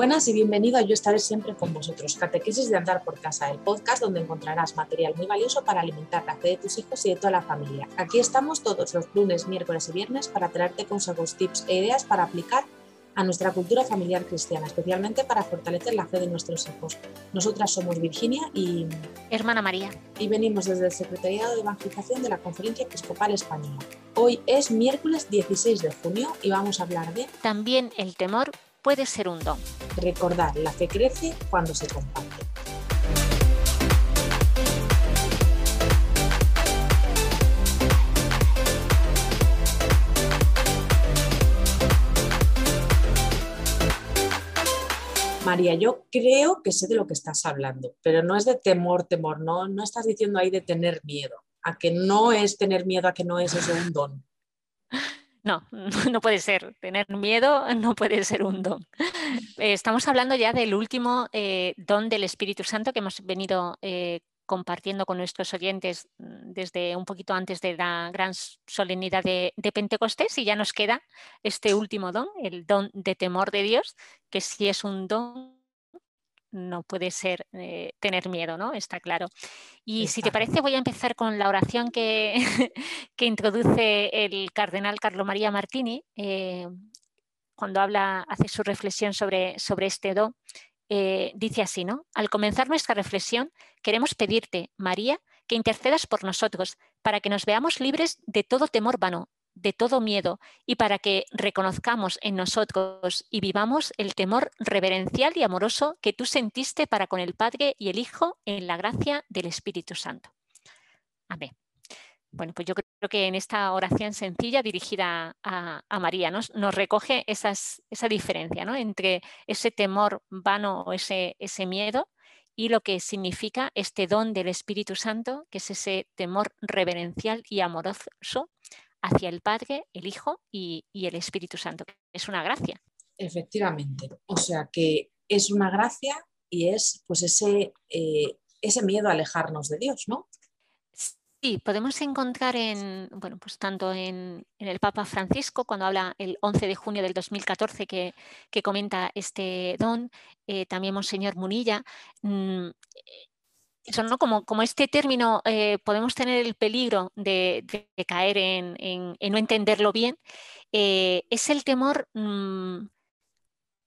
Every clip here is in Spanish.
Buenas y bienvenido a Yo estaré siempre con vosotros, Catequesis de Andar por Casa, el podcast donde encontrarás material muy valioso para alimentar la fe de tus hijos y de toda la familia. Aquí estamos todos los lunes, miércoles y viernes para traerte consejos, tips e ideas para aplicar a nuestra cultura familiar cristiana, especialmente para fortalecer la fe de nuestros hijos. Nosotras somos Virginia y... Hermana María. Y venimos desde el Secretariado de Evangelización de la Conferencia Episcopal Española. Hoy es miércoles 16 de junio y vamos a hablar de... También el temor puede ser un don. Recordar, la fe crece cuando se comparte. María, yo creo que sé de lo que estás hablando, pero no es de temor, temor, no, no estás diciendo ahí de tener miedo, a que no es tener miedo, a que no es eso un don. No, no puede ser. Tener miedo no puede ser un don. Eh, estamos hablando ya del último eh, don del Espíritu Santo que hemos venido eh, compartiendo con nuestros oyentes mm, desde un poquito antes de la gran solemnidad de, de, Pentecostés y ya nos queda este último don, el don de temor de Dios, que sí es un don no puede ser eh, tener miedo, ¿no? Está claro. Y si te parece, voy a empezar con la oración que, que introduce el cardenal Carlo María Martini eh, cuando habla, hace su reflexión sobre, sobre este do. Eh, dice así, ¿no? Al comenzar nuestra reflexión, queremos pedirte, María, que intercedas por nosotros, para que nos veamos libres de todo temor vano de todo miedo y para que reconozcamos en nosotros y vivamos el temor reverencial y amoroso que tú sentiste para con el Padre y el Hijo en la gracia del Espíritu Santo. Amén. Bueno, pues yo creo que en esta oración sencilla dirigida a, María nos, recoge esa diferencia ¿no? entre ese temor vano o ese, ese miedo y lo que significa este don del Espíritu Santo, que es ese temor reverencial y amoroso hacia el Padre, el Hijo y, el Espíritu Santo. Es una gracia. Efectivamente. O sea que es una gracia y es pues ese, eh, ese miedo a alejarnos de Dios, ¿no? Sí, podemos encontrar en, bueno, pues tanto en, el Papa Francisco, cuando habla el 11 de junio del 2014, que, que comenta este don, eh, también Monseñor Munilla, mm, eso, ¿no? Como, como este término eh, podemos tener el peligro de, caer en, no entenderlo bien, eh, es el temor, mm,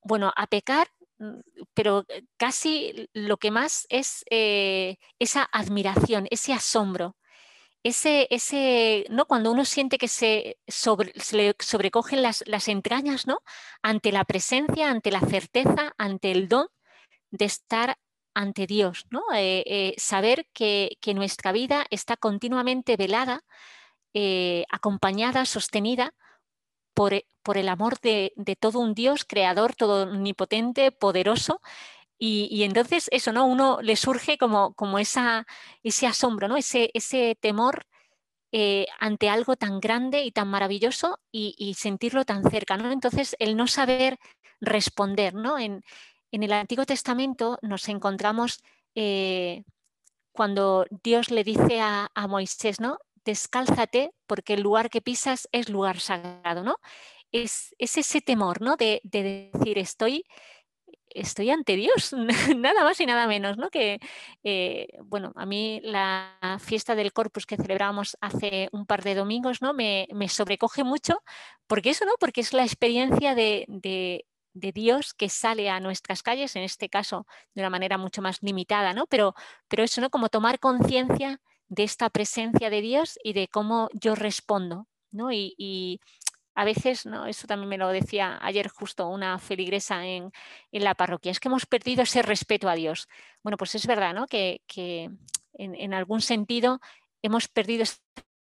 bueno, a pecar, mm, pero casi lo que más es eh, esa admiración, ese asombro. Ese, ese, ¿no? Cuando uno siente que se, se le sobrecogen las, las entrañas ¿no? ante la presencia, ante la certeza, ante el don de estar ante Dios, ¿no? Eh, eh, saber que, nuestra vida está continuamente velada, eh, acompañada, sostenida por, por el amor de, todo un Dios creador, todo omnipotente, poderoso. Y, entonces eso, ¿no? Uno le surge como, como esa, ese asombro, ¿no? Ese, ese temor ante algo tan grande y tan maravilloso y, sentirlo tan cerca, ¿no? Entonces el no saber responder, ¿no? En, en el Antiguo Testamento nos encontramos eh, cuando Dios le dice a, Moisés, ¿no? Descálzate porque el lugar que pisas es lugar sagrado, ¿no? Es, ese temor, ¿no? De, decir, estoy, estoy ante Dios, nada más y nada menos, ¿no? Que, eh, bueno, a mí la fiesta del Corpus que celebramos hace un par de domingos, ¿no? Me, sobrecoge mucho, porque eso, ¿no? Porque es la experiencia de, de Dios que sale a nuestras calles, en este caso de una manera mucho más limitada, ¿no? Pero, pero eso, ¿no? Como tomar conciencia de esta presencia de Dios y de cómo yo respondo, ¿no? Y, a veces, ¿no? Eso también me lo decía ayer justo una feligresa en, la parroquia, es que hemos perdido ese respeto a Dios. Bueno, pues es verdad, ¿no? Que, en, en algún sentido hemos perdido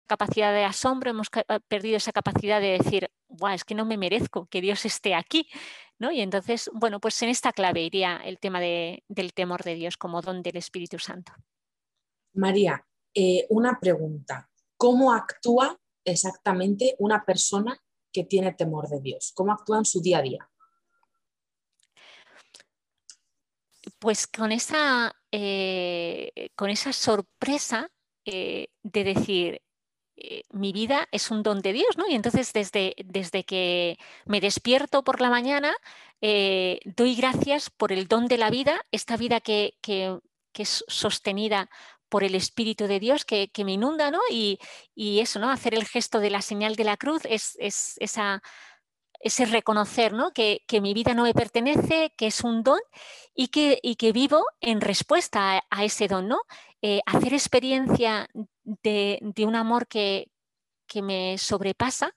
capacidad de asombro, hemos perdido esa capacidad de decir, Buah, es que no me merezco que Dios esté aquí. ¿No? Y entonces, bueno, pues en esta clave iría el tema del temor de Dios como don del Espíritu Santo. María, eh, una pregunta. ¿Cómo actúa exactamente una persona que tiene temor de Dios? ¿Cómo actúa en su día a día? Pues con esa, eh, con esa sorpresa de decir, eh, mi vida es un don de Dios, ¿no? Y entonces desde, desde que me despierto por la mañana, eh, doy gracias por el don de la vida, esta vida que, es sostenida por el Espíritu de Dios que, me inunda, ¿no? Y, eso, ¿no? Hacer el gesto de la señal de la cruz es, esa, ese reconocer ¿no? que, mi vida no me pertenece, que es un don y que, y que vivo en respuesta a, ese don, ¿no? Eh, hacer experiencia de, un amor que, me sobrepasa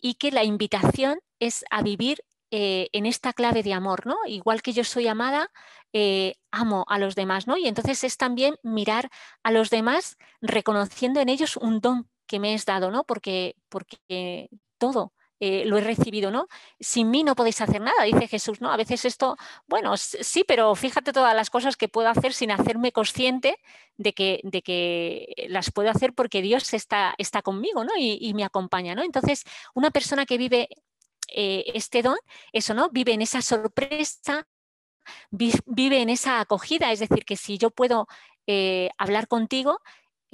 y que la invitación es a vivir eh, en esta clave de amor, ¿no? Igual que yo soy amada, eh, amo a los demás, ¿no? Y entonces es también mirar a los demás reconociendo en ellos un don que me es dado, ¿no? Porque, porque todo eh, lo he recibido, ¿no? Sin mí no podéis hacer nada, dice Jesús, ¿no? A veces esto, bueno, sí, pero fíjate todas las cosas que puedo hacer sin hacerme consciente de que, de que las puedo hacer porque Dios está, está conmigo, ¿no? Y, me acompaña, ¿no? Entonces, una persona que vive eh, este don, eso, ¿no? Vive en esa sorpresa, vive en esa acogida, es decir, que si yo puedo eh, hablar contigo,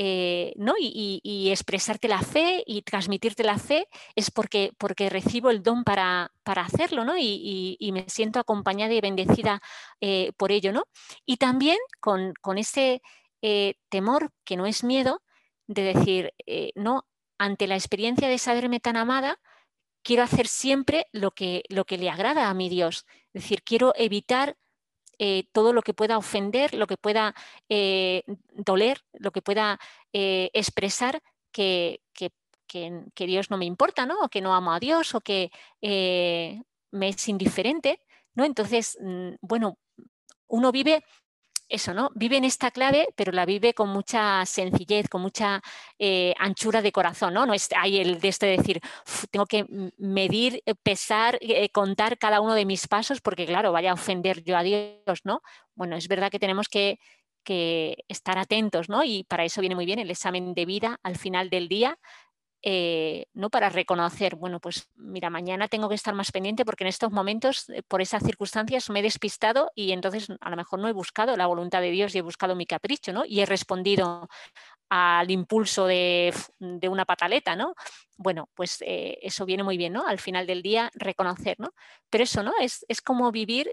eh, ¿no? y, expresarte la fe y transmitirte la fe es porque, porque recibo el don para, para hacerlo ¿no? y, me siento acompañada y bendecida eh, por ello. ¿no? Y también con, ese eh, temor, que no es miedo, de decir, no, ante la experiencia de saberme tan amada, quiero hacer siempre lo que, lo que le agrada a mi Dios. Es decir, quiero evitar eh, todo lo que pueda ofender, lo que pueda eh, doler, lo que pueda eh, expresar que, Dios no me importa, ¿no? O que no amo a Dios o que me es indiferente, ¿no? Entonces, mm, bueno, uno vive eso, ¿no? Vive en esta clave, pero la vive con mucha sencillez, con mucha eh, anchura de corazón, ¿no? No es ahí el de este decir, tengo que medir, eh, pesar, eh, contar cada uno de mis pasos, porque claro, vaya a ofender yo a Dios, ¿no? Bueno, es verdad que tenemos que, que estar atentos, ¿no? Y para eso viene muy bien el examen de vida al final del día, eh, ¿no? para reconocer, bueno, pues mira, mañana tengo que estar más pendiente porque en estos momentos, eh, por esas circunstancias, me he despistado y entonces a lo mejor no he buscado la voluntad de Dios y he buscado mi capricho, ¿no? Y he respondido al impulso de, una pataleta, ¿no? Bueno, pues eh, eso viene muy bien, ¿no? Al final del día, reconocer, ¿no? Pero eso, ¿no? Es, es como vivir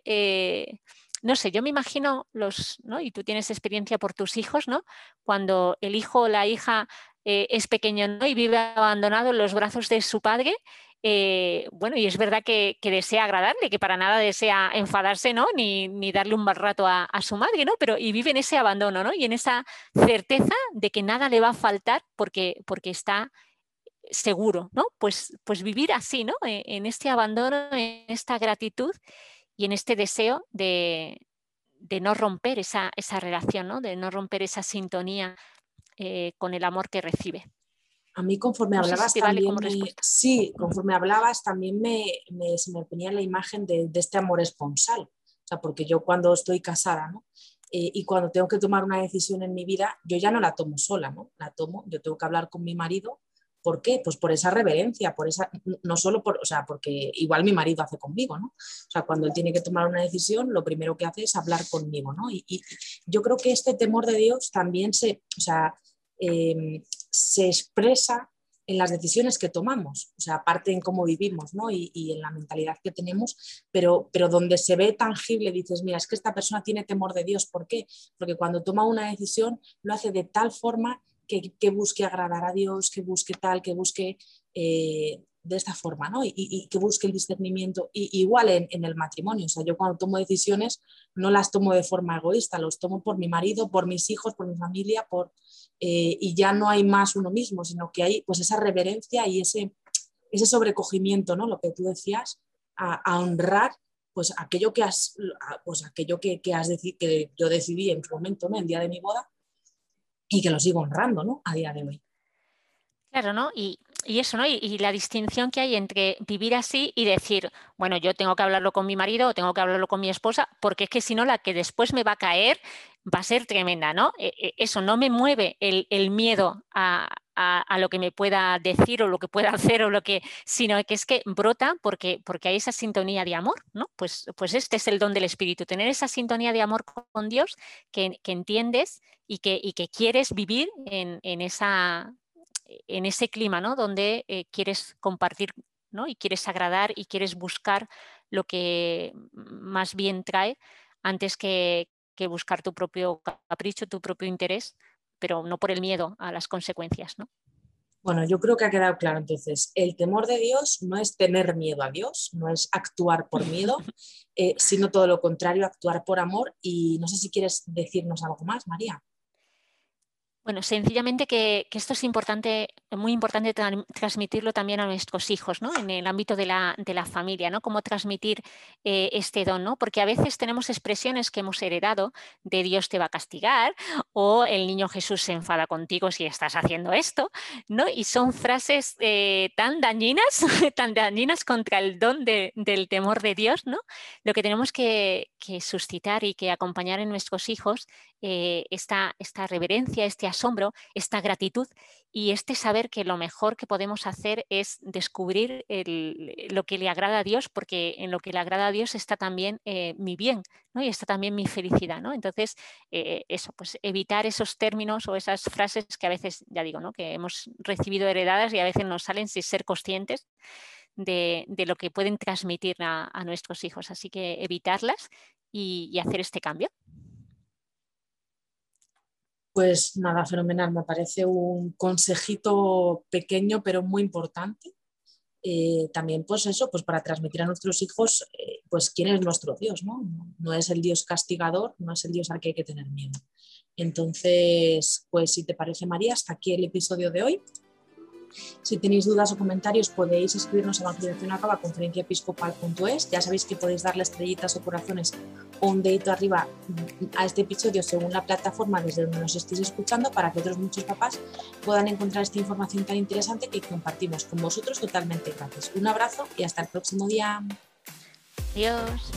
no sé, yo me imagino los, ¿no? Y tú tienes experiencia por tus hijos, ¿no? Cuando el hijo o la hija eh, es pequeño ¿no? y vive abandonado en los brazos de su padre, eh, bueno, y es verdad que, desea agradarle, que para nada desea enfadarse, ¿no? Ni, darle un mal rato a, su madre, ¿no? Pero y vive en ese abandono, ¿no? Y en esa certeza de que nada le va a faltar porque, porque está seguro, ¿no? Pues, pues vivir así, ¿no? E, en, este abandono, en esta gratitud y en este deseo de, no romper esa, esa relación, ¿no? De no romper esa sintonía eh, con el amor que recibe. A mí conforme hablabas también, sí, conforme hablabas también me, se me ponía la imagen de, este amor esponsal, o sea, porque yo cuando estoy casada, ¿no? Eh, y cuando tengo que tomar una decisión en mi vida, yo ya no la tomo sola, ¿no? La tomo, yo tengo que hablar con mi marido. ¿Por qué? Pues por esa reverencia, por esa, no solo por, o sea, porque igual mi marido hace conmigo, ¿no? O sea, cuando él tiene que tomar una decisión, lo primero que hace es hablar conmigo, ¿no? Y, y yo creo que este temor de Dios también se, o sea, Em, se expresa en las decisiones que tomamos, o sea, aparte en cómo vivimos ¿no? y, en la mentalidad que tenemos, pero, pero donde se ve tangible, dices, mira, es que esta persona tiene temor de Dios. ¿Por qué? Porque cuando toma una decisión lo hace de tal forma que, busque agradar a Dios, que busque tal, que busque eh, de esta forma, ¿no? Y, que busque el discernimiento. Y, igual en, el matrimonio, o sea, yo cuando tomo decisiones no las tomo de forma egoísta, los tomo por mi marido, por mis hijos, por mi familia, por, eh, y ya no hay más uno mismo, sino que hay pues esa reverencia y ese, ese sobrecogimiento, ¿no? Lo que tú decías, a, honrar pues aquello que has, pues aquello que, que, yo decidí en su momento, ¿no? El día de mi boda, y que lo sigo honrando, ¿no? A día de hoy. Claro, ¿no? Y, eso, ¿no? Y, la distinción que hay entre vivir así y decir, bueno, yo tengo que hablarlo con mi marido o tengo que hablarlo con mi esposa, porque es que si no, la que después me va a caer va a ser tremenda, ¿no? E, e, eso no me mueve el, miedo a, lo que me pueda decir o lo que pueda hacer o lo que, sino que es que brota porque, porque hay esa sintonía de amor, ¿no? Pues, pues este es el don del Espíritu, tener esa sintonía de amor con Dios que, entiendes y que, y que quieres vivir en, en esa en ese clima ¿no? donde eh, quieres compartir ¿no? y quieres agradar y quieres buscar lo que más bien trae antes que, que buscar tu propio capricho, tu propio interés, pero no por el miedo a las consecuencias. ¿no? Bueno, yo creo que ha quedado claro entonces, el temor de Dios no es tener miedo a Dios, no es actuar por miedo, eh, sino todo lo contrario, actuar por amor. Y no sé si quieres decirnos algo más, María. Bueno, sencillamente que, esto es importante, muy importante transmitirlo también a nuestros hijos, ¿no? En el ámbito de la, familia, ¿no? Cómo transmitir eh, este don, ¿no? Porque a veces tenemos expresiones que hemos heredado de Dios te va a castigar o el niño Jesús se enfada contigo si estás haciendo esto, ¿no? Y son frases eh, tan dañinas, tan dañinas contra el don del temor de Dios, ¿no? Lo que tenemos que, suscitar y que acompañar en nuestros hijos eh, esta, reverencia, este asombro, esta gratitud y este saber que lo mejor que podemos hacer es descubrir lo que le agrada a Dios, porque en lo que le agrada a Dios está también eh, mi bien ¿no? y está también mi felicidad. ¿no? Entonces, eh, eso, pues evitar esos términos o esas frases que a veces, ya digo, ¿no? que hemos recibido heredadas y a veces nos salen sin ser conscientes. De, lo que pueden transmitir a, nuestros hijos. Así que evitarlas y hacer este cambio. Pues nada, fenomenal. Me parece un consejito pequeño pero muy importante. Eh, también pues eso, pues para transmitir a nuestros hijos eh, pues quién es nuestro Dios, ¿no? No es el Dios castigador, no es el Dios al que hay que tener miedo. Entonces, pues si te parece María, hasta aquí el episodio de hoy. Si tenéis dudas o comentarios podéis escribirnos a evangelizacionacaba.conferenciaepiscopal.es. Ya sabéis que podéis darle estrellitas o corazones o un dedito arriba a este episodio según la plataforma desde donde nos estéis escuchando para que otros muchos papás puedan encontrar esta información tan interesante que compartimos con vosotros totalmente gratis. Un abrazo y hasta el próximo día. Adiós.